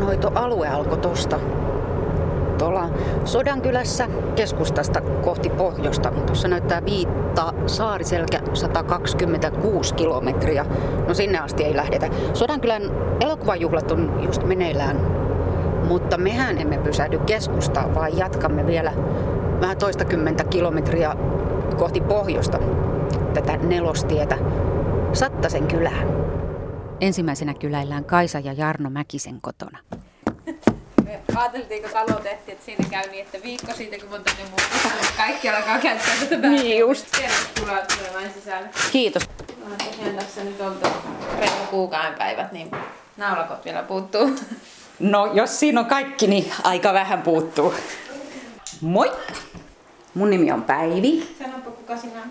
poronhoitoalue alkoi tuosta tuolla Sodankylässä keskustasta kohti pohjoista. Tuossa näyttää viitta Saariselkä 126 kilometriä. No sinne asti ei lähdetä. Sodankylän elokuvajuhlat on just meneillään. Mutta mehän emme pysähdy keskustaan, vaan jatkamme vielä vähän toistakymmentä kilometriä kohti pohjoista tätä nelostietä Sattasen kylään. Ensimmäisenä kyläillään Kaisa ja Jarno Mäkisen kotona ajateltiin, kun talo tehtiin, että siinä käy niin, että viikko siitä, kun on muuttaa, niin kaikki alkaa käyttää tätä Niin just. Tervetuloa tulemaan sisälle. Kiitos. Mä tosiaan tässä nyt oltu reilu kuukauden päivät, niin naulakot vielä puuttuu. No, jos siinä on kaikki, niin aika vähän puuttuu. Moikka! Mun nimi on Päivi. Sanoppa kuka sinä on.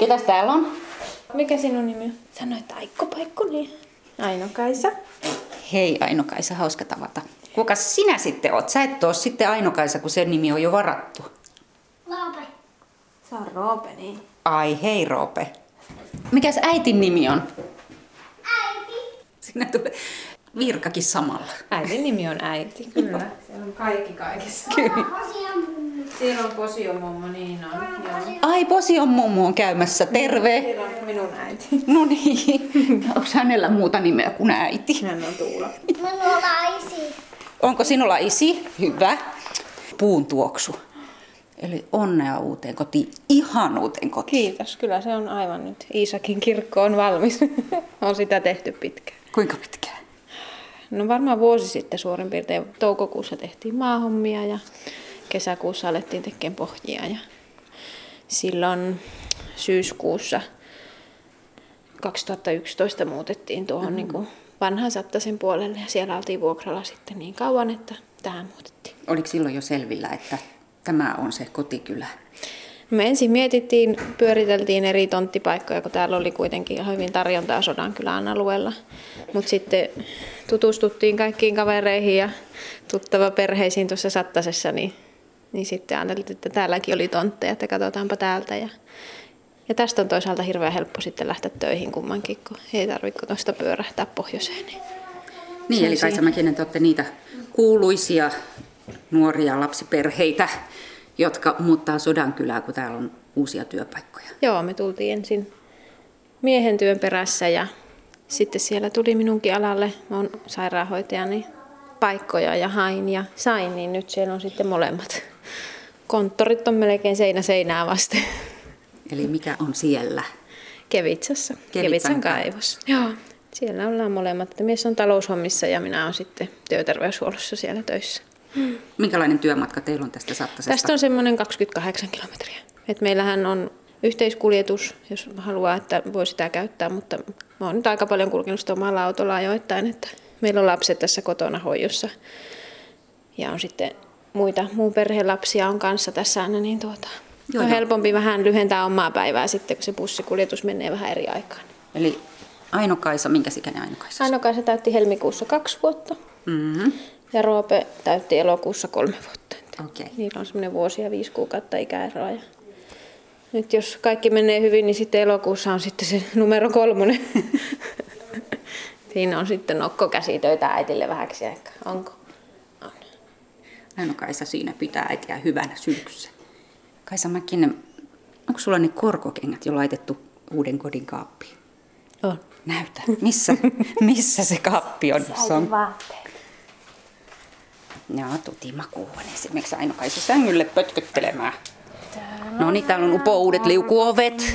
Ketäs täällä on? Mikä sinun nimi on? Sano, että Aikko Paikkuni. Aino Kaisa. Hei Aino-Kaisa, hauska tavata. Kuka sinä sitten oot? Sä et oo sitten Aino-Kaisa, kun sen nimi on jo varattu. Laape. Se on Roope, niin. Ai hei Roope. Mikäs äitin nimi on? Äiti. Siinä tulee virkakin samalla. Äitin nimi on äiti, kyllä. Siellä on kaikki kaikessa. Mummu. Siellä on Posio mummo, niin on. Joo. Ai Posion mummu on käymässä, terve. Siellä on minun äiti. No niin, onko hänellä muuta nimeä kuin äiti? Hän on Tuula. Minulla isi. Onko sinulla isi? Hyvä. Puun tuoksu. Eli onnea uuteen kotiin, ihan uuteen kotiin. Kiitos, kyllä se on aivan nyt. Iisakin kirkko on valmis. on sitä tehty pitkään. Kuinka pitkään? No varmaan vuosi sitten suurin piirtein toukokuussa tehtiin maahommia ja kesäkuussa alettiin tekemään pohjia. Ja silloin syyskuussa 2011 muutettiin tuohon mm-hmm. niin kuin vanhan Sattasen puolelle ja siellä oltiin vuokralla sitten niin kauan, että tähän muutettiin. Oliko silloin jo selvillä, että tämä on se kotikylä? Me ensin mietittiin, pyöriteltiin eri tonttipaikkoja, kun täällä oli kuitenkin hyvin tarjontaa Sodankylän alueella. Mutta sitten tutustuttiin kaikkiin kavereihin ja tuttava perheisiin tuossa Sattasessa, niin, niin sitten ajateltiin, että täälläkin oli tontteja, että katsotaanpa täältä. Ja, ja tästä on toisaalta hirveän helppo sitten lähteä töihin kummankin, kun ei tarvitse tuosta pyörähtää pohjoiseen. Niin. Niin, eli Kaisa Mäkinen, te olette niitä kuuluisia nuoria lapsiperheitä, jotka muuttaa Sodankylää, kun täällä on uusia työpaikkoja. Joo, me tultiin ensin miehen työn perässä ja sitten siellä tuli minunkin alalle, mä oon sairaanhoitaja, niin paikkoja ja hain ja sain, niin nyt siellä on sitten molemmat. Konttorit on melkein seinä seinää vasten. Eli mikä on siellä? Kevitsassa, Kevitsan Kevitsan kaivos. Joo, siellä ollaan molemmat. Että Mies on taloushommissa ja minä olen sitten työterveyshuollossa siellä töissä. Minkälainen työmatka teillä on tästä Sattasesta? Tästä on semmoinen 28 kilometriä. Et meillähän on yhteiskuljetus, jos haluaa, että voi sitä käyttää, mutta mä oon nyt aika paljon kulkenut sitä omalla autolla ajoittain, että meillä on lapset tässä kotona hoidossa. Ja on sitten muita, muun perheen lapsia on kanssa tässä aina, niin tuota, Joo, on joo. helpompi vähän lyhentää omaa päivää sitten, kun se bussikuljetus menee vähän eri aikaan. Eli Aino-Kaisa, minkä ikäinen Aino-Kaisa? Aino se täytti helmikuussa kaksi vuotta Mm-hmm. ja Roope täytti elokuussa kolme vuotta. Okei. Niillä on semmoinen vuosi ja viisi kuukautta ikäeroa. Ja nyt jos kaikki menee hyvin, niin sitten elokuussa on sitten se numero kolmonen. Siinä on sitten nokko käsitöitä äitille vähäksi aikaa. Onko? On. Aino-Kaisa siinä pitää äitiä hyvänä sylkyssä. Kaisa Mäkinen, onko sulla ne korkokengät jo laitettu uuden kodin kaappiin? On. Näytä. Missä, missä se kaappi on? Se on Vaatteet. Joo, tuti makuuhuone esimerkiksi Aino-Kaisa sängylle pötköttelemään. No niin, täällä on upo uudet liukuovet.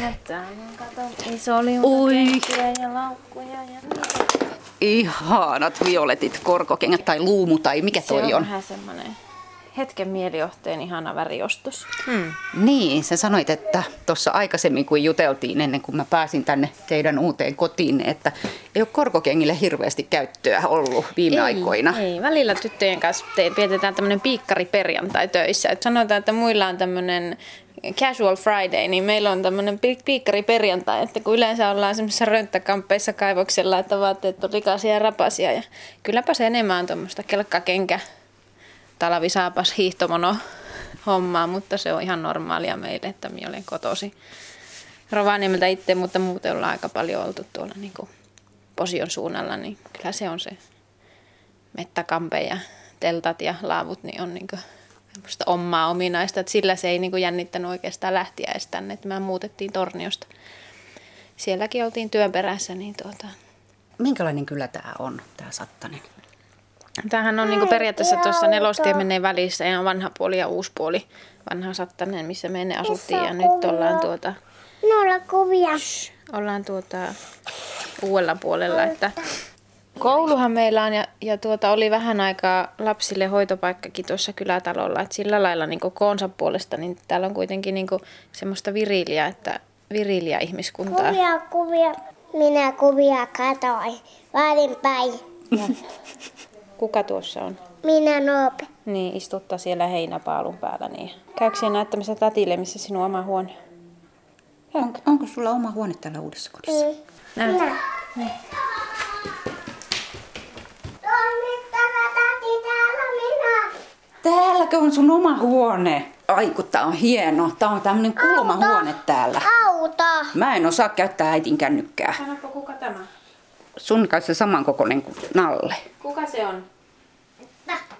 Iso Oi. ja laukkuja ja Ihanat violetit korkokengät tai luumu tai mikä Se toi on on. vähän semmoinen hetken mielijohteen ihana väriostos. Niin, sä sanoit, että tuossa aikaisemmin kun juteltiin ennen kuin mä pääsin tänne teidän uuteen kotiin, että ei ole korkokengille hirveästi käyttöä ollut viime ei, aikoina. Ei, välillä tyttöjen kanssa te- vietetään tämmöinen piikkariperjantai töissä. Et sanotaan, että muilla on tämmöinen casual Friday, niin meillä on tämmöinen pi- piikkariperjantai, että kun yleensä ollaan semmoisissa rönttäkamppeissa kaivoksella, että vaatteet on likaisia ja rapasia. Ja kylläpä se enemmän on tuommoista kelkkakenkä, talvisaapas, hiihtomono hommaa, mutta se on ihan normaalia meille, että minä olen kotosi Rovaniemeltä itse, mutta muuten ollaan aika paljon oltu tuolla niin kuin Posion suunnalla, niin kyllä se on se mettäkampe ja teltat ja laavut niin on niin semmoista omaa ominaista, että sillä se ei niin jännittänyt oikeastaan lähtiä edes tänne, että me muutettiin Torniosta. Sielläkin oltiin työn perässä, niin tuota, Minkälainen kylä tämä on, tämä Sattanen? Tämähän on niin periaatteessa tuossa nelostien välissä ja vanha puoli ja uusi puoli. Vanha Sattanen, missä me ennen asuttiin ja nyt ollaan tuota, Noilla kuvia. ollaan tuota uudella puolella. Että kouluhan meillä on ja, ja tuota, oli vähän aikaa lapsille hoitopaikkakin tuossa kylätalolla. Että sillä lailla niin koonsa puolesta, niin täällä on kuitenkin niin semmoista viriliä, että viriliä ihmiskuntaa. Kuvia, kuvia. Minä kuvia katoin. Vaadin päin. Kuka tuossa on? Minä Noope. Niin, istuttaa siellä heinäpaalun päällä. Niin. Käykö siellä näyttämässä tatille, missä sinun oma huone? On, onko sulla oma huone täällä uudessa kodissa? Mm. Minä. Tati, täällä minä. Täälläkö on sun oma huone? Ai kun tää on hieno. Tää on tämmönen kulmahuone täällä. Auto. Mä en osaa käyttää äitin kännykkää. Sanoppa, kuka tämä? Sun kanssa samankokoinen kuin Nalle. Kuka se on?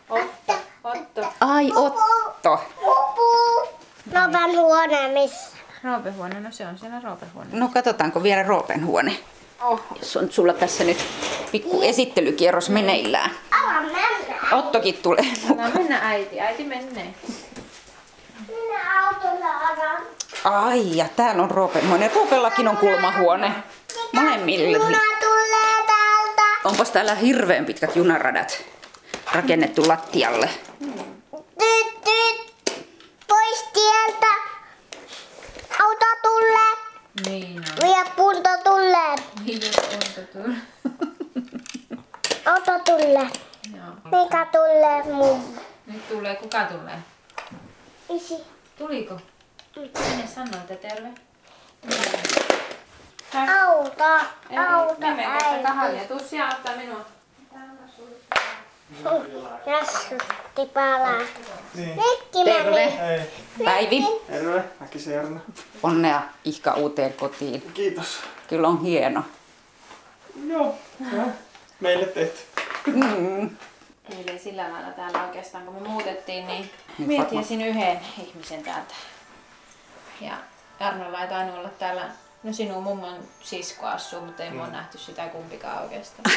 Otto. Otto. Ai Otto. Pupu. Nopan huone missä? Roopehuone, no se on siellä roopehuone. No katsotaanko vielä Roopen huone. Oh. Jos on sulla tässä nyt pikku esittelykierros meneillään. Ala mennä. Ottokin tulee mukaan. No mennä äiti, äiti menee. Minä autolla ajan. Ai ja täällä on Roopen huone. Roopellakin on kulmahuone. Molemmille. Onpas täällä hirveän pitkät junaradat rakennettu lattialle. Tyt, tyt. Pois tieltä. Auto tulee. Niin on. Vie punto tulee. Niin Otto tulee. Auto tulee. Joo. Mikä tulee mummo? Nyt tulee, kuka tulee? Isi. Tuliko? Minne sanoo, että terve? Auto. Auto. Mene tästä äiti. kahalle. Tuu siellä ottaa minua. Rassusti palaa. Mikki Terve. Hei, Päivi, terve. Mäkisen Jarno. onnea ihka uuteen kotiin. Kiitos. Kyllä on hieno. Joo, on meille tehty. Eli sillä lailla täällä oikeastaan, kun me muutettiin, niin Nyt mietin yhden ihmisen täältä. Ja Jarnolla ei tainnut olla täällä, no sinun mummon sisko asuu, mutta ei mm. ole nähty sitä kumpikaan oikeastaan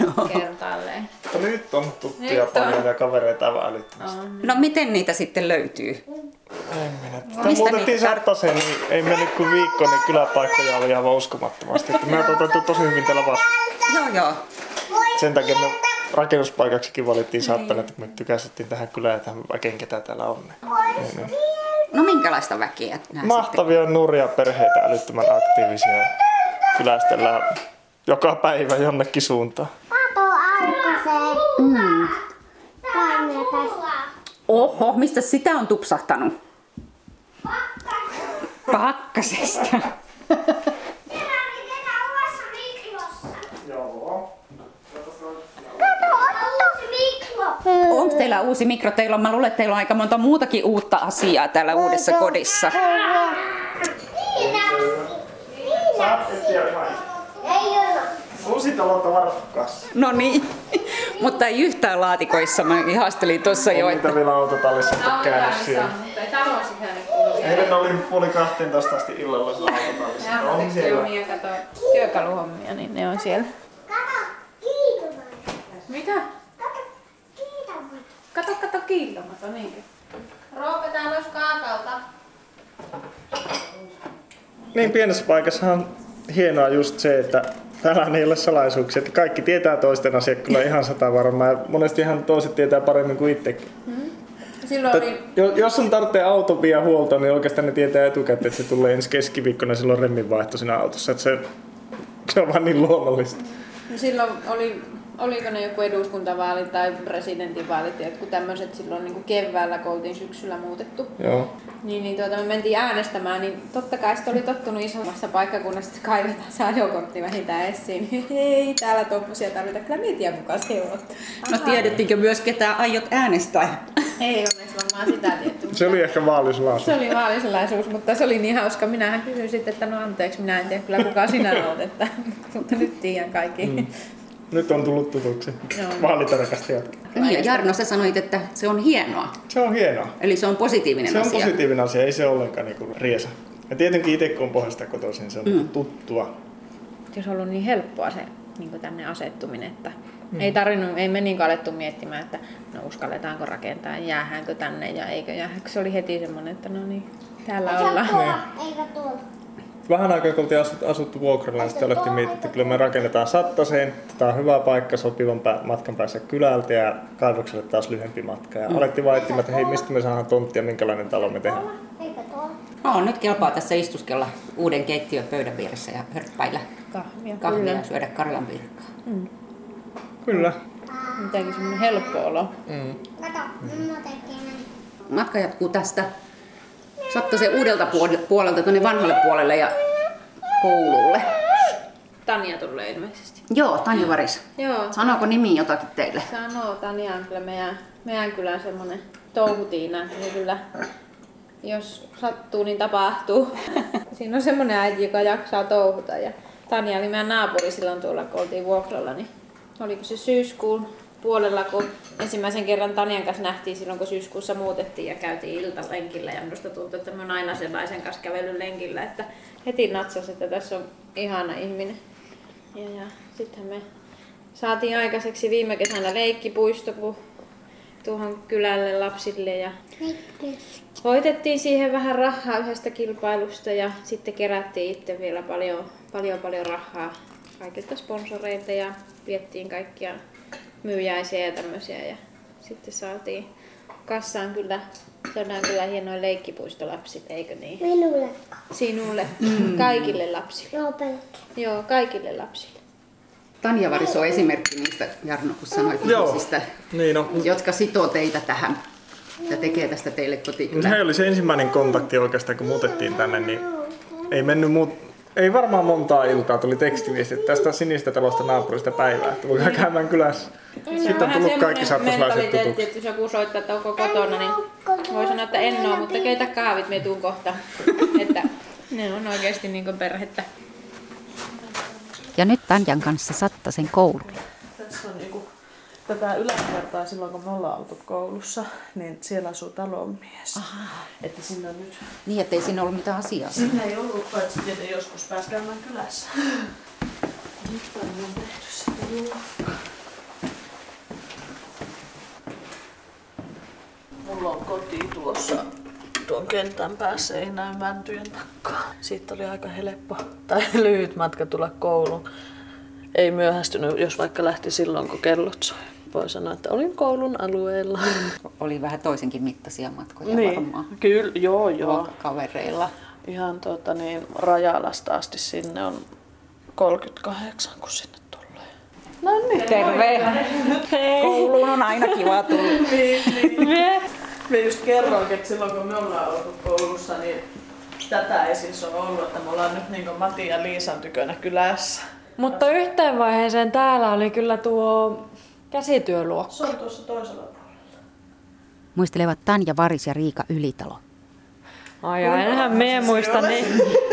No. kertaalleen. Mutta nyt on tuttuja Nyt on. paljon ja kavereita aivan älyttömästi. On. No miten niitä sitten löytyy? En minä. Sitä Mistä muutettiin Sattaseen, niin ei mennyt kuin viikko, niin kyläpaikkoja oli aivan uskomattomasti. Että me otettu tosi hyvin täällä vastaan. Joo joo. Sen takia me rakennuspaikaksikin valittiin Sattanen, että me tykästettiin tähän kylään ja tähän väkeen, ketä täällä on. Niin, niin. No minkälaista väkeä sitten? Mahtavia nuoria perheitä, älyttömän aktiivisia. Kylästellään joka päivä jonnekin suuntaan. Kato aukasee. Mm. Oho, mistä sitä on tupsahtanut? Pakkasesta. Joo. Kato, Otto. Mikro. Onko teillä uusi mikro? Teillä on, mä luulen, että teillä on aika monta muutakin uutta asiaa täällä uudessa kodissa. Uusi talolta varattu kassa. No niin, mutta ei yhtään laatikoissa. Mä ihastelin tuossa jo, On että niitä vielä autotallissa No, käynyt siellä. Eilen oli puoli 12 asti illalla autotallissa. On on siellä. työkaluhommia, niin ne on siellä. Kato, kiitomat. Mitä? Kato, kiitomat. Kiiltomato, niinkö? Roope, täällä olisi kaakaota. Niin pienessä paikassa on hienoa just se, että täällä ei ole salaisuuksia, että kaikki tietää toisten asiat kyllä ihan sata varmaa ja monesti ihan toiset tietää paremmin kuin itsekin. Silloin Että oli, jo- Jos sun tarvitsee auto vie huoltoon, niin oikeastaan ne tietää etukäteen, että se tulee ensi keskiviikkona silloin remminvaihto siinä autossa. Että se, se on vaan niin luonnollista. no silloin oli, oliko ne joku eduskuntavaalit tai presidentinvaalit, jotkut tämmöiset silloin niin kuin keväällä, kun oltiin syksyllä muutettu. Joo. Niin, niin tuota, me mentiin äänestämään, niin totta kai sitten oli tottunut isommassa paikkakunnassa, että kaivetaan se ajokortti vähintään esiin. Hei, täällä tommosia tarvitaan. Kyllä me tiedä, kuka se on. no tiedettiinkö myös ketä aiot äänestää? Ei onneksi varmaan sitä tietty. Se oli ehkä vaalisulaus. Se oli vaalisalaisuus, mutta se oli niin hauska. Minähän kysyin sitten, että no anteeksi, minä en tiedä kyllä kuka sinä olet, että, mutta nyt tiedän kaikki. Mm. Nyt on tullut tutuksi vaalitarkastajat. Niin, ja Jarno, sä sanoit, että se on hienoa. Se on hienoa. Eli se on positiivinen Se on asia. positiivinen asia, ei se ollenkaan niinku riesa. Ja tietenkin itse kun on pohjasta kotoisin, se on mm. tuttua. Olisi ollut niin helppoa se niin tänne asettuminen, että mm. ei tarvinnut, ei me niin alettu miettimään, että no uskalletaanko rakentaa, jäähäänkö tänne ja eikö jäähäänkö. Se oli heti semmoinen, että no niin, täällä ollaan. Eikä tuolla. Vähän aikaa kun oltiin asuttu, asuttu vuokralla, niin sitten alettiin miettiä, että kyllä me rakennetaan Sattaseen. Tämä on hyvä paikka sopivan pä- matkan päässä kylältä ja kaivokselle taas lyhyempi matka. Ja alettiin vaan etsimään, että hei, mistä me saadaan tonttia, minkälainen talo me tehdään. No, nyt kelpaa tässä istuskella uuden keittiön pöydän vieressä ja hörppäillä Kahvia. kahvia ja syödä karjan pirkkaa. Kyllä. Mitäkin semmoinen helppo olo. Tekee näin. Matka jatkuu tästä Sattasen uudelta puol- puolelta tuonne vanhalle puolelle ja koululle. Tania tulee ilmeisesti. Joo, Tanja Varis. Joo. Sanooko nimi jotakin teille? Sanoo, Tania on kyllä meidän, meidän kylän semmonen touhutiina, että se kyllä, jos sattuu, niin tapahtuu. Siinä on semmonen äiti, joka jaksaa touhuta ja Tania oli meidän naapuri silloin tuolla, kun oltiin vuokralla, niin oliko se syyskuun puolella, kun ensimmäisen kerran Tanian kanssa nähtiin silloin, kun syyskuussa muutettiin ja käytiin iltalenkillä ja minusta tuntui, että mä oon aina sellaisen kanssa kävellyt lenkillä, että heti natsasi, että tässä on ihana ihminen. Ja, ja sitten me saatiin aikaiseksi viime kesänä leikkipuisto kun tuohon kylälle lapsille ja voitettiin siihen vähän rahaa yhdestä kilpailusta ja sitten kerättiin itse vielä paljon, paljon, paljon rahaa kaikilta sponsoreilta ja viettiin kaikkia myyjäisiä ja tämmöisiä ja sitten saatiin kassaan kyllä, saadaan kyllä hienoja leikkipuistolapsit, eikö niin? Minulle. Sinulle, mm. kaikille lapsille. Lopetti. Joo, kaikille lapsille. Tanja Varis on esimerkki niistä, Jarno, kun sanoit Joo. ihmisistä, Niin on. jotka sitoo teitä tähän ja tekee tästä teille kotikylän. Se oli se ensimmäinen kontakti oikeastaan, kun muutettiin tänne, niin ei mennyt muut, ei varmaan montaa iltaa tuli tekstiviesti että tästä sinistä talosta naapurista päivää, että voidaan käymään kylässä. Sitten on tullut kaikki sattuslaiset tutuksi. että jos joku soittaa, että onko kotona, niin voi sanoa, että en oo, mutta keitä kahvit, me tuun kohta. että ne on oikeasti niin kuin perhettä. Ja nyt Tanjan kanssa Sattasen koululle. Tässä on tätä yläkertaa silloin, kun me ollaan oltu koulussa, niin siellä asuu talonmies. Aha. Että sinne on nyt... Niin, ettei siinä ollut mitään asiaa. Sinne ei ollut, paitsi tietenkin joskus pääsi käymään kylässä. Nyt on tehty juoppa. Mulla on koti tuossa tuon kentän päässä, ei näy mäntyjen takkaa. Siitä oli aika helppo tai lyhyt matka tulla kouluun. Ei myöhästynyt, jos vaikka lähti silloin, kun kellot soi. Voi sanoa, että olin koulun alueella. Oli vähän toisenkin mittaisia matkoja niin. varmaan. Kyllä, joo, joo. Kavereilla. Ihan tuota niin, Rajalasta asti sinne on 38, kun sinne tulee. No niin. Terve! Kouluun on aina kiva tulla. niin, niin. Me just kerroinkin, että silloin kun me ollaan oltu koulussa, niin tätä ei siis ole ollut, että me ollaan nyt niin Mati ja Liisan tykönä kylässä. Mutta yhteen vaiheeseen täällä oli kyllä tuo käsityöluokka. Se on tuossa toisella puolella. Muistelevat Tanja Varis ja Riika Ylitalo. Ai ja enhän me muista niin,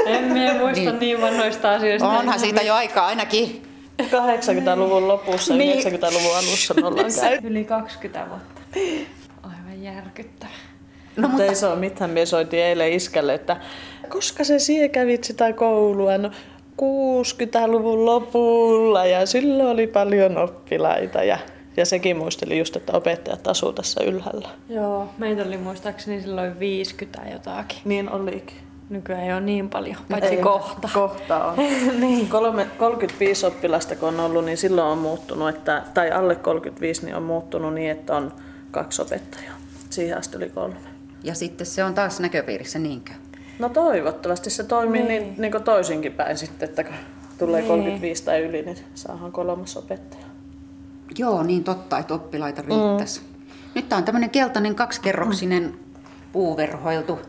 en me muista niin. niin vanhoista asioista. Onhan siitä jo aikaa ainakin. 80-luvun lopussa ja Niin. 90-luvun alussa me ollaan käyty. Yli 20 vuotta. Aivan järkyttävä. No, mutta ei se ole mitään. Me soitin eilen iskälle, että koska se sie kävit sitä koulua? No 60-luvun lopulla ja silloin oli paljon oppilaita ja, ja sekin muisteli just, että opettajat asuu tässä ylhäällä. Joo, meitä oli muistaakseni silloin 50 jotakin. Niin olikin. Nykyään ei ole niin paljon, paitsi Ei, kohta. Kohta on. niin. Kolme, 35 oppilasta kun on ollut, niin silloin on muuttunut, että, tai alle 35 niin on muuttunut niin, että on kaksi opettajaa. Siihen asti oli kolme. Ja sitten se on taas näköpiirissä, niinkö? No toivottavasti se toimii niin, niin, niin kuin toisinkin päin sitten, että kun tulee Niin. 35 tai yli, niin saadaan kolmas opettaja. Joo, niin totta, että oppilaita riittäisi. Mm. Nyt tää on tämmöinen keltainen kaksikerroksinen puuverhoiltu.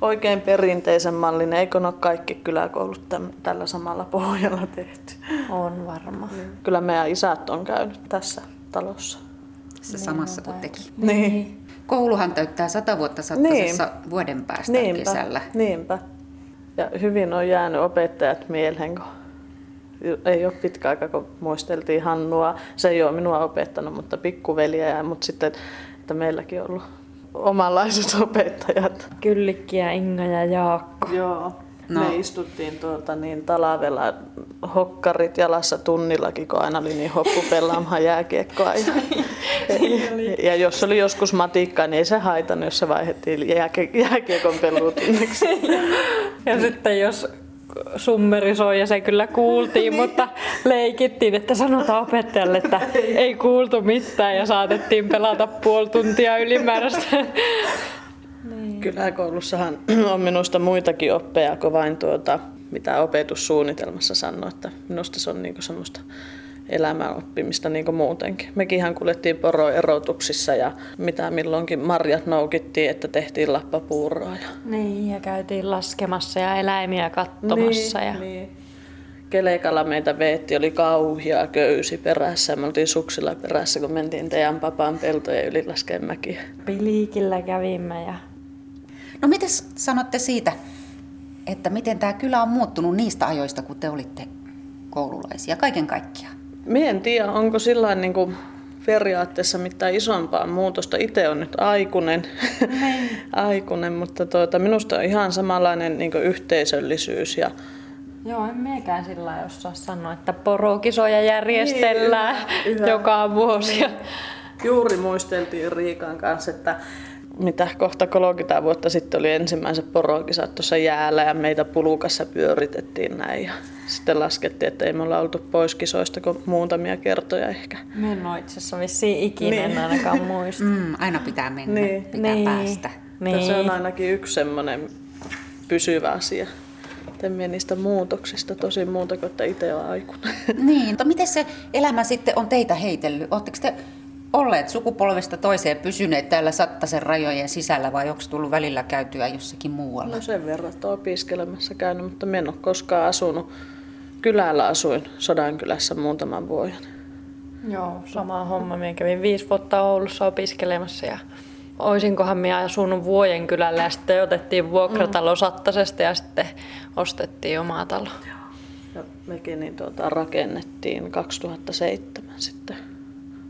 Oikein perinteisen mallinen, eikö ne ole kaikki kyläkoulut täm, tällä samalla pohjalla tehty? On varma. Kyllä meidän isät on käynyt tässä talossa. Tässä samassa kuin teki. Niin. Kouluhan täyttää sata vuotta Sattasessa vuoden päästä Niinpä, kesällä. niinpä. Ja hyvin on jäänyt opettajat mieleen, kun ei ole pitkä aika, kun muisteltiin Hannua. Se ei ole minua opettanut, mutta pikkuveliä. Mutta sitten, että meilläkin on ollut omanlaiset opettajat. Kyllikki ja Inga ja Jaakko. Joo. No. Me istuttiin tuota, niin talavella hokkarit jalassa tunnillakin, kun aina oli niin hoppu pelaamaan jääkiekkoa. Ja, ja jos oli joskus matikka, niin ei se haitannut, jos se vaihdettiin jääkie- jääkiekon peluutunniksi. Ja sitten jos summeri soi ja se kyllä kuultiin, mutta leikittiin, että sanotaan opettajalle, että ei. kuultu mitään ja saatettiin pelata puoli tuntia ylimääräistä. Kyläkoulussahan on minusta muitakin oppeja kuin vain tuota, mitä opetussuunnitelmassa sanoo, että minusta se on niinku semmoista elämän oppimista niin kuin muutenkin. Mekinhän kuljettiin poroerotuksissa ja mitä milloinkin marjat noukittiin, että tehtiin lappapuuroa. Ja... Niin, ja käytiin laskemassa ja eläimiä katsomassa. Niin, ja... niin. Kelekalla meitä veetti, oli kauhia köysi perässä. Me oltiin suksilla perässä, kun mentiin teidän papan peltojen yli mäkiä. Piliikillä kävimme ja No miten sanotte siitä, että miten tämä kylä on muuttunut niistä ajoista, kun te olitte koululaisia kaiken kaikkiaan? Mie en tiedä, onko sillä niin kuin periaatteessa mitään isompaa muutosta. Itse on nyt aikuinen, aikuinen mutta tuota, minusta on ihan samanlainen niin yhteisöllisyys ja Joo, en miekään sillä osaa sanoa, että porokisoja järjestellään niin, yhä, joka vuosi. Niin. Juuri muisteltiin Riikan kanssa, että mitä kohta 30 vuotta sitten oli ensimmäiset porokisat tuossa jäällä ja meitä pulukassa pyöritettiin näin. Ja sitten laskettiin, että ei me olla oltu pois kisoista kuin muutamia kertoja ehkä. Me en ole itse asiassa vissiin ikinä niin. ainakaan muista. Mm, aina pitää mennä, niin. pitää niin. päästä. Niin. Se on ainakin yksi semmoinen pysyvä asia. En niistä muutoksista tosi muuta kuin, että itse on aikuinen. Niin, mutta miten se elämä sitten on teitä heitellyt? Oletteko te olleet sukupolvesta toiseen pysyneet täällä Sattasen rajojen sisällä vai onko tullut välillä käytyä jossakin muualla? No sen verran, että opiskelemassa käynyt, mutta en ole koskaan asunut. Kylällä asuin Sodankylässä muutaman vuoden. Joo, sama homma. Minä kävin viisi vuotta Oulussa opiskelemassa ja oisinkohan minä asunut Vuojen kylällä ja sitten otettiin vuokratalo mm. Sattasesta ja sitten ostettiin oma talo. Joo. Ja mekin niin tuota, rakennettiin 2007 sitten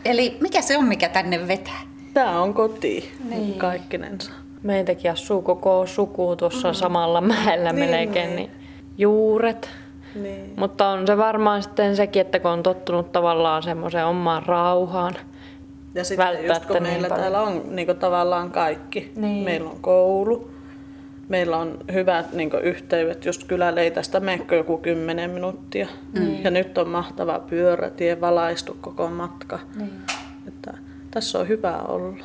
Eli mikä se on, mikä tänne vetää? Tämä on koti niin. kaikkinensa. Meitäkin asuu koko suku tuossa mm. samalla mäellä niin, melkein. Niin. Niin juuret. Niin. Mutta on se varmaan sitten sekin, että kun on tottunut tavallaan semmoiseen omaan rauhaan. Ja sitten just kun meillä niin täällä on niin tavallaan kaikki. Niin. Meillä on koulu, meillä on hyvät niin yhteydet, just kylälle ei tästä mene joku 10 minuuttia. Mm. Ja nyt on mahtava pyörätie, valaistu koko matka. Niin. Että tässä on hyvä olla.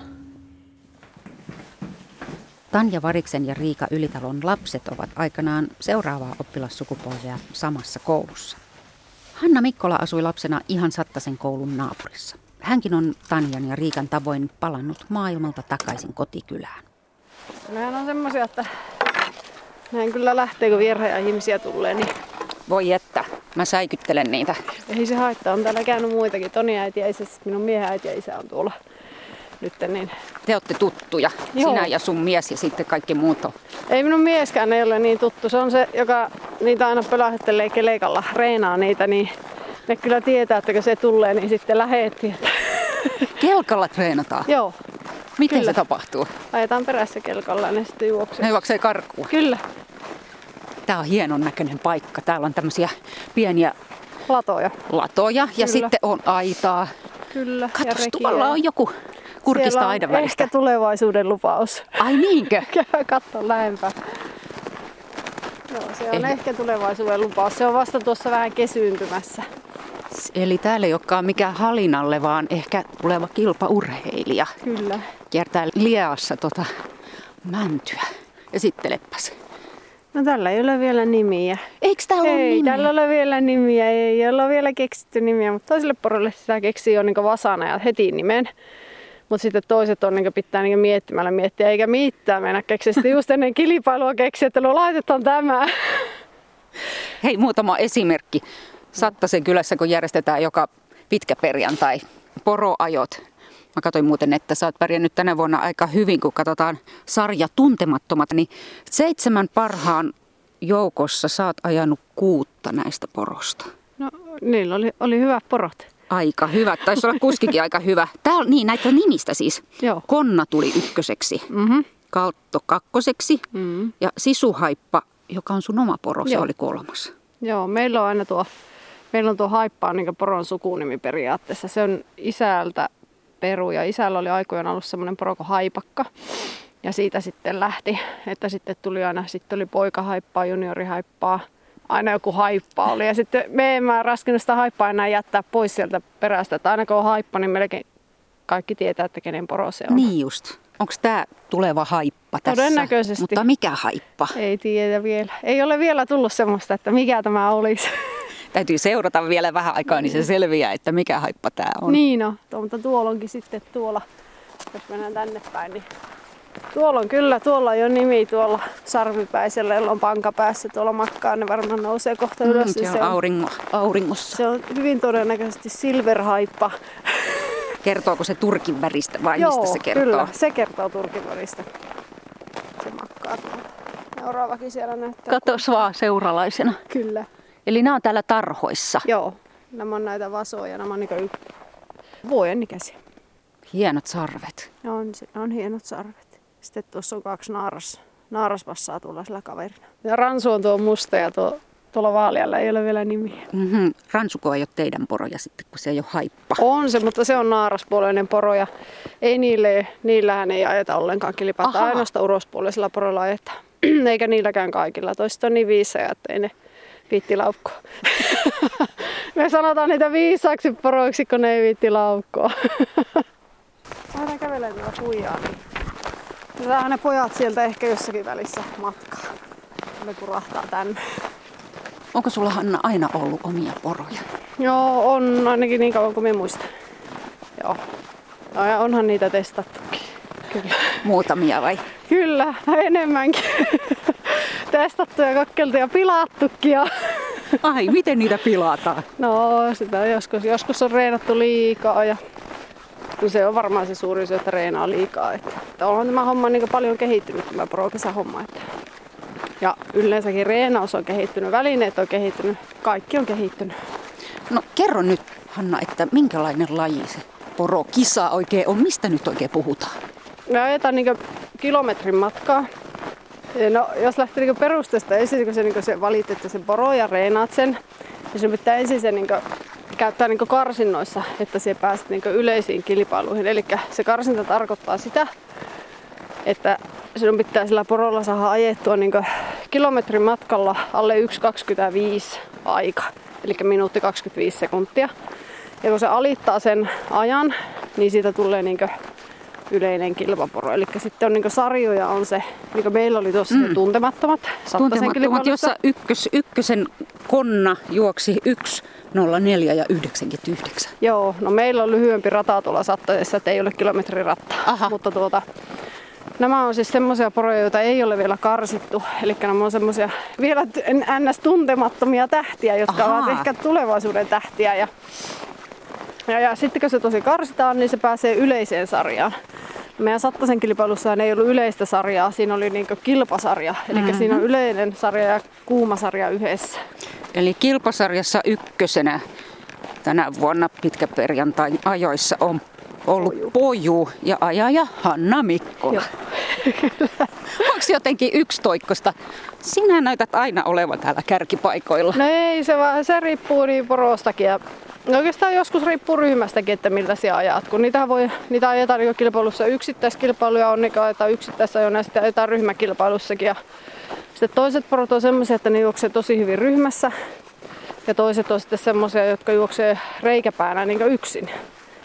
Tanja Variksen ja Riika Ylitalon lapset ovat aikanaan seuraavaa oppilassukupolvea samassa koulussa. Hanna Mikkola asui lapsena ihan Sattasen koulun naapurissa. Hänkin on Tanjan ja Riikan tavoin palannut maailmalta takaisin kotikylään. Nehän on semmoisia, että näin kyllä lähtee, kun vierheä ihmisiä tulee. Niin... Voi että, mä säikyttelen niitä. Ei se haittaa, on täällä käynyt muitakin. Toni äiti ja isä, minun miehen äiti ja isä on tuolla nyt. Niin... Te olette tuttuja, Joo. sinä ja sun mies ja sitten kaikki muut on. Ei minun mieskään ei ole niin tuttu. Se on se, joka niitä aina pelahettelee kelekalla, reenaa niitä, niin ne kyllä tietää, että kun se tulee, niin sitten lähetti. Kelkalla treenataan? Joo. Miten Kyllä. se tapahtuu? Ajetaan perässä kelkalla ja ne sitten juoksee. Ne juoksee karkuun? Kyllä. Tämä on hienon näköinen paikka. Täällä on tämmöisiä pieniä latoja. Latoja ja sitten on aitaa. Kyllä. Katos, tuolla on joku kurkista aidan välistä. ehkä tulevaisuuden lupaus. Ai niinkö? Katso lähempää. Joo, se on eh. ehkä tulevaisuuden lupaus. Se on vasta tuossa vähän kesyyntymässä. Eli täällä ei olekaan mikään halinalle, vaan ehkä tuleva kilpaurheilija. Kyllä. Kiertää lieassa tota mäntyä. Esittelepäs. No tällä ei ole vielä nimiä. Eikö täällä ole nimiä? tällä ole vielä nimiä. Ei ole vielä keksitty nimiä, mutta toiselle porolle sitä keksii jo niin vasana ja heti nimen. Mutta sitten toiset on niin pitää niin miettimällä miettiä, eikä mitään mennä keksiä. Sitten just ennen kilpailua keksiä, että no laitetaan tämä. Hei, muutama esimerkki. Sattasen kylässä, kun järjestetään joka pitkä perjantai poroajot. Mä katsoin muuten, että sä oot pärjännyt tänä vuonna aika hyvin, kun katsotaan sarja Tuntemattomat, niin seitsemän parhaan joukossa sä oot ajanut kuutta näistä porosta. No, niillä oli, oli hyvät porot. Aika hyvä. Taisi olla kuskikin aika hyvä. Tää on, niin, näitä nimistä siis. Joo. Konna tuli ykköseksi, Mm-hmm. Kaltto kakkoseksi Mm. ja Sisuhaippa, joka on sun oma poro, se Joo. oli kolmas. Joo, meillä on aina tuo, meillä on tuo haippa on niin poron sukunimi periaatteessa. Se on isältä peru ja isällä oli aikoinaan ollut semmoinen poro kuin haipakka. Ja siitä sitten lähti, että sitten tuli aina, sitten oli poikahaippaa, juniorihaippaa, aina joku haippa oli. Ja sitten me emme raskinut sitä haippaa enää jättää pois sieltä perästä, että aina kun on haippa, niin melkein kaikki tietää, että kenen poro se on. Niin just. Onko tämä tuleva haippa tässä? Todennäköisesti. Mutta mikä haippa? Ei tiedä vielä. Ei ole vielä tullut semmoista, että mikä tämä olisi. Täytyy seurata vielä vähän aikaa, niin se selviää, että mikä haippa tämä on. Niin no, mutta tuolla onkin sitten tuolla, jos mennään tänne päin, niin tuolla on kyllä, tuolla on jo nimi tuolla sarvipäisellä, jolla on panka päässä tuolla makkaa, ne varmaan nousee kohta ylös. Mm, niin se on auringo, auringossa. se on hyvin todennäköisesti silverhaippa. Kertooko se turkin väristä vai Joo, mistä se kertoo? kyllä, se kertoo turkin väristä. Se makkaa tuolla. Seuraavakin siellä näyttää. Katos vaan seuralaisena. Kyllä. Eli nämä on täällä tarhoissa. Joo, nämä on näitä vasoja, nämä on niin y- vuoden ikäisiä. Hienot sarvet. On, se- on hienot sarvet. Sitten tuossa on kaksi naaras, naarasvassaa tuolla sillä kaverina. Ja ransu on tuo musta ja tuo, tuolla vaalialla ei ole vielä nimiä. Mm-hmm. Ransuko ei ole teidän poroja sitten, kun se ei ole haippa. On se, mutta se on naaraspuoleinen poro ja ei niille, niillähän ei ajeta ollenkaan kilpaa. Ainoastaan urospuoleisilla poroilla ajetaan. Eikä niilläkään kaikilla. Toiset on niin viisejä, että ei ne viitti laukkoa. Me sanotaan niitä viisaaksi poroiksi, kun ne ei viitti laukkoa. Aina kävelee tuolla huijaa. Niin. Saadaan ne pojat sieltä ehkä jossakin välissä matkaa. Ne kurahtaa tänne. Onko sulla Hanna aina ollut omia poroja? Joo, on ainakin niin kauan kuin me muistan. Joo. No, ja onhan niitä testattukin. Kyllä. Muutamia vai? Kyllä, enemmänkin. Testattu ja kokkeltu ja pilattukin. Ja... Ai, miten niitä pilataan? No, sitä joskus, joskus on reenattu liikaa ja no se on varmaan se suurin syy, että reenaa liikaa. Että, että onhan tämä homma niin paljon kehittynyt, tämä pro-kesähomma. Että. Ja yleensäkin reenaus on kehittynyt, välineet on kehittynyt, kaikki on kehittynyt. No kerro nyt, Hanna, että minkälainen laji se porokisa oikein on? Mistä nyt oikein puhutaan? Me ajetaan niin kilometrin matkaa. No, jos lähtee niin perusteesta ensin, kun se, niin se valit, että se poro ja reenaat sen, niin sinun pitää ensin se niin käyttää niin karsinnoissa, että se pääset niin yleisiin kilpailuihin. Eli se karsinta tarkoittaa sitä, että sinun pitää sillä porolla saada ajettua niin kilometrin matkalla alle 1,25 aika, eli minuutti 25 sekuntia. Ja kun se alittaa sen ajan, niin siitä tulee niin yleinen kilpaporo. Eli sitten on niin sarjoja on se, niin meillä oli tuossa mm. tuntemattomat, Tuntemattomat, jossa ykkös, ykkösen konna juoksi 1.04 ja 99. Joo, no meillä on lyhyempi rata tuolla Sattasessa, että ei ole kilometrirattaa. Aha. Mutta tuota, nämä on siis semmoisia poroja, joita ei ole vielä karsittu. Eli nämä on semmoisia vielä t- ns. tuntemattomia tähtiä, jotka Ahaa. ovat ehkä tulevaisuuden tähtiä. Ja, ja, ja sitten kun se tosi karsitaan, niin se pääsee yleiseen sarjaan. Meidän Sattasen kilpailussa ei ollut yleistä sarjaa, siinä oli niin kilpasarja. Eli mm-hmm. siinä on yleinen sarja ja kuuma sarja yhdessä. Eli kilpasarjassa ykkösenä tänä vuonna pitkäperjantain ajoissa on ollut Poju, Poju ja ajaja Hanna Mikkola. Onko jotenkin yksitoikkosta? Sinä näytät aina olevan täällä kärkipaikoilla. No ei, se, vaan, se riippuu niin porostakin. Ja oikeastaan joskus riippuu ryhmästäkin, että miltä sinä ajat. Kun niitä, voi, niitä ajetaan niin kilpailussa yksittäiskilpailuja on, niin ajetaan yksittäisajoina ja sitten ajetaan ryhmäkilpailussakin. Ja sitten toiset porot on semmoisia, että ne juoksee tosi hyvin ryhmässä. Ja toiset on sitten semmoisia, jotka juoksee reikäpäänä niin yksin.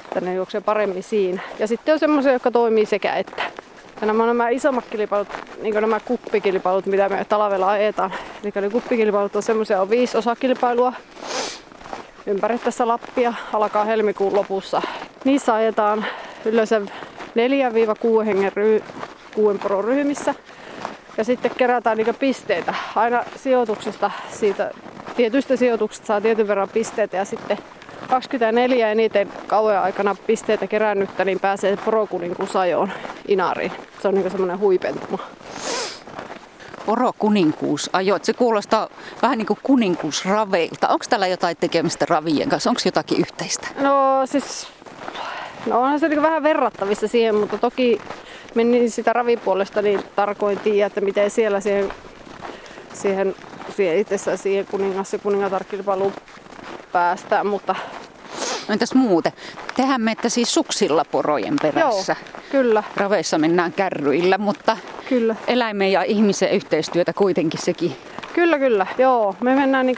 Että ne juoksee paremmin siinä. Ja sitten on semmoisia, jotka toimii sekä että. Ja nämä, nämä isommat kilpailut, niin nämä kuppikilpailut, mitä me talvella ajetaan. Eli kuppikilpailut on semmoisia, on viisi osakilpailua ympäri tässä Lappia, alkaa helmikuun lopussa. Niissä ajetaan yleensä 4-6 hengen ry- kuuden poron ryhmissä. Ja sitten kerätään niitä pisteitä. Aina sijoituksesta siitä, tietystä sijoituksesta saa tietyn verran pisteitä ja sitten 24 eniten kauan aikana pisteitä kerännyttä, niin pääsee porokuninkuusajoon Inariin. Se on niin semmoinen huipentuma. Porokuninkuusajot, se kuulostaa vähän niin kuin kuninkuusraveilta. Onko täällä jotain tekemistä ravien kanssa? Onko jotakin yhteistä? No siis, no onhan se niin vähän verrattavissa siihen, mutta toki menin sitä ravipuolesta niin tarkoin tiedä, että miten siellä siihen, siihen, siihen itsessään siihen kuningas- ja kuningatarkilpailuun päästään, mutta No entäs muuten? Tehän menette siis suksilla porojen perässä. Joo, kyllä. Raveissa mennään kärryillä, mutta Kyllä. eläimen ja ihmisen yhteistyötä kuitenkin sekin. Kyllä, kyllä. Joo, me mennään niin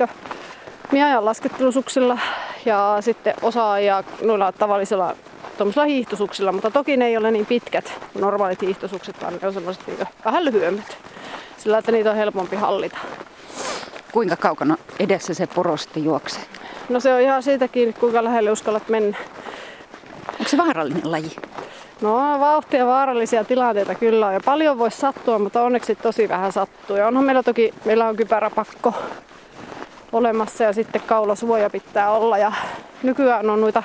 minä ajan laskettelusuksilla ja sitten osa ajaa noilla tavallisilla tuommoisilla hiihtosuksilla, mutta toki ne ei ole niin pitkät kuin normaalit hiihtosukset, vaan ne on semmoiset niin vähän lyhyemmät. Sillä että niitä on helpompi hallita. Kuinka kaukana edessä se poro sitten juoksee? No se on ihan siitä kiinni, kuinka lähelle uskallat mennä. Onko se vaarallinen laji? No vauhtia vaarallisia tilanteita kyllä on ja paljon voisi sattua, mutta onneksi tosi vähän sattuu. Ja onhan meillä toki, meillä on kypäräpakko olemassa ja sitten kaulasuoja pitää olla. Ja nykyään on noita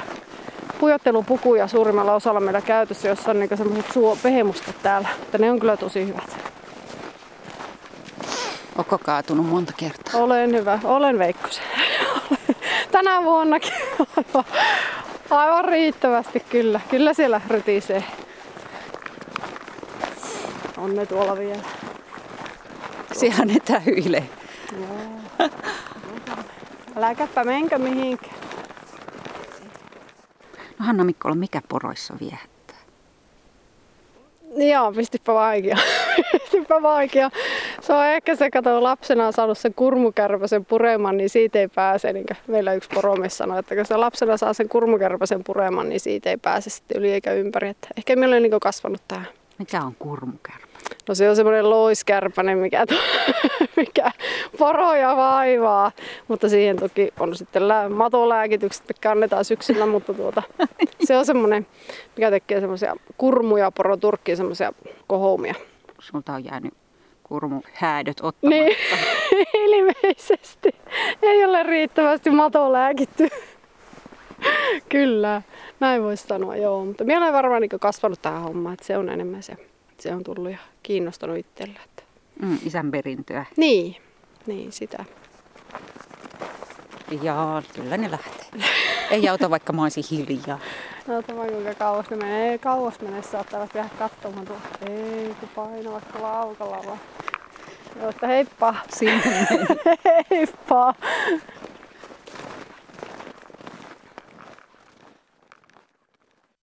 pujottelupukuja suurimmalla osalla meillä käytössä, jossa on niinku semmoiset suo pehemustat täällä. Mutta ne on kyllä tosi hyvät. Onko kaatunut monta kertaa? Olen hyvä, olen Veikkosen. Tänä vuonnakin aivan, aivan riittävästi kyllä. Kyllä siellä rytisee. On ne tuolla vielä. Siellä ne tähyilee. Äläkäpä menkö mihinkään. No Hanna Mikkola, mikä poroissa viehättää? Joo, pistipä vaikea. pistipä vaikea. Se on ehkä se, kato lapsena on saanut sen kurmukärpäsen pureman, niin siitä ei pääse. Niin meillä yksi poromies sanoi, että kun se lapsena saa sen kurmukärpäsen pureman, niin siitä ei pääse sitten yli eikä ympäri. Että ehkä me olen niin kasvanut tähän. Mikä on kurmukärpä? No se on semmoinen loiskärpänen, mikä, mikä poroja vaivaa. Mutta siihen toki on sitten lää, matolääkitykset, mitkä annetaan syksyllä, mutta tuota, se on semmoinen, mikä tekee semmoisia kurmuja poroturkkiin, semmoisia kohoumia. Sulta on jäänyt kurmuhäädöt ottamatta. Niin, ilmeisesti. Ei ole riittävästi matolääkitty. Kyllä, näin voisi sanoa, joo. Mutta minä olen varmaan niin kasvanut tähän hommaan, että se on enemmän se se on tullut ja kiinnostanut itsellä. Että... Mm, isän perintöä. Niin, niin sitä. Joo, kyllä ne lähtee. Ei auta vaikka mä olisin hiljaa. No vaan kuinka kauas ne menee. Ei kauas mene, saattavat jäädä katsomaan tuolla. Ei, kun painavat laukalla vaan. Joo, että heippa. Sinne heippa.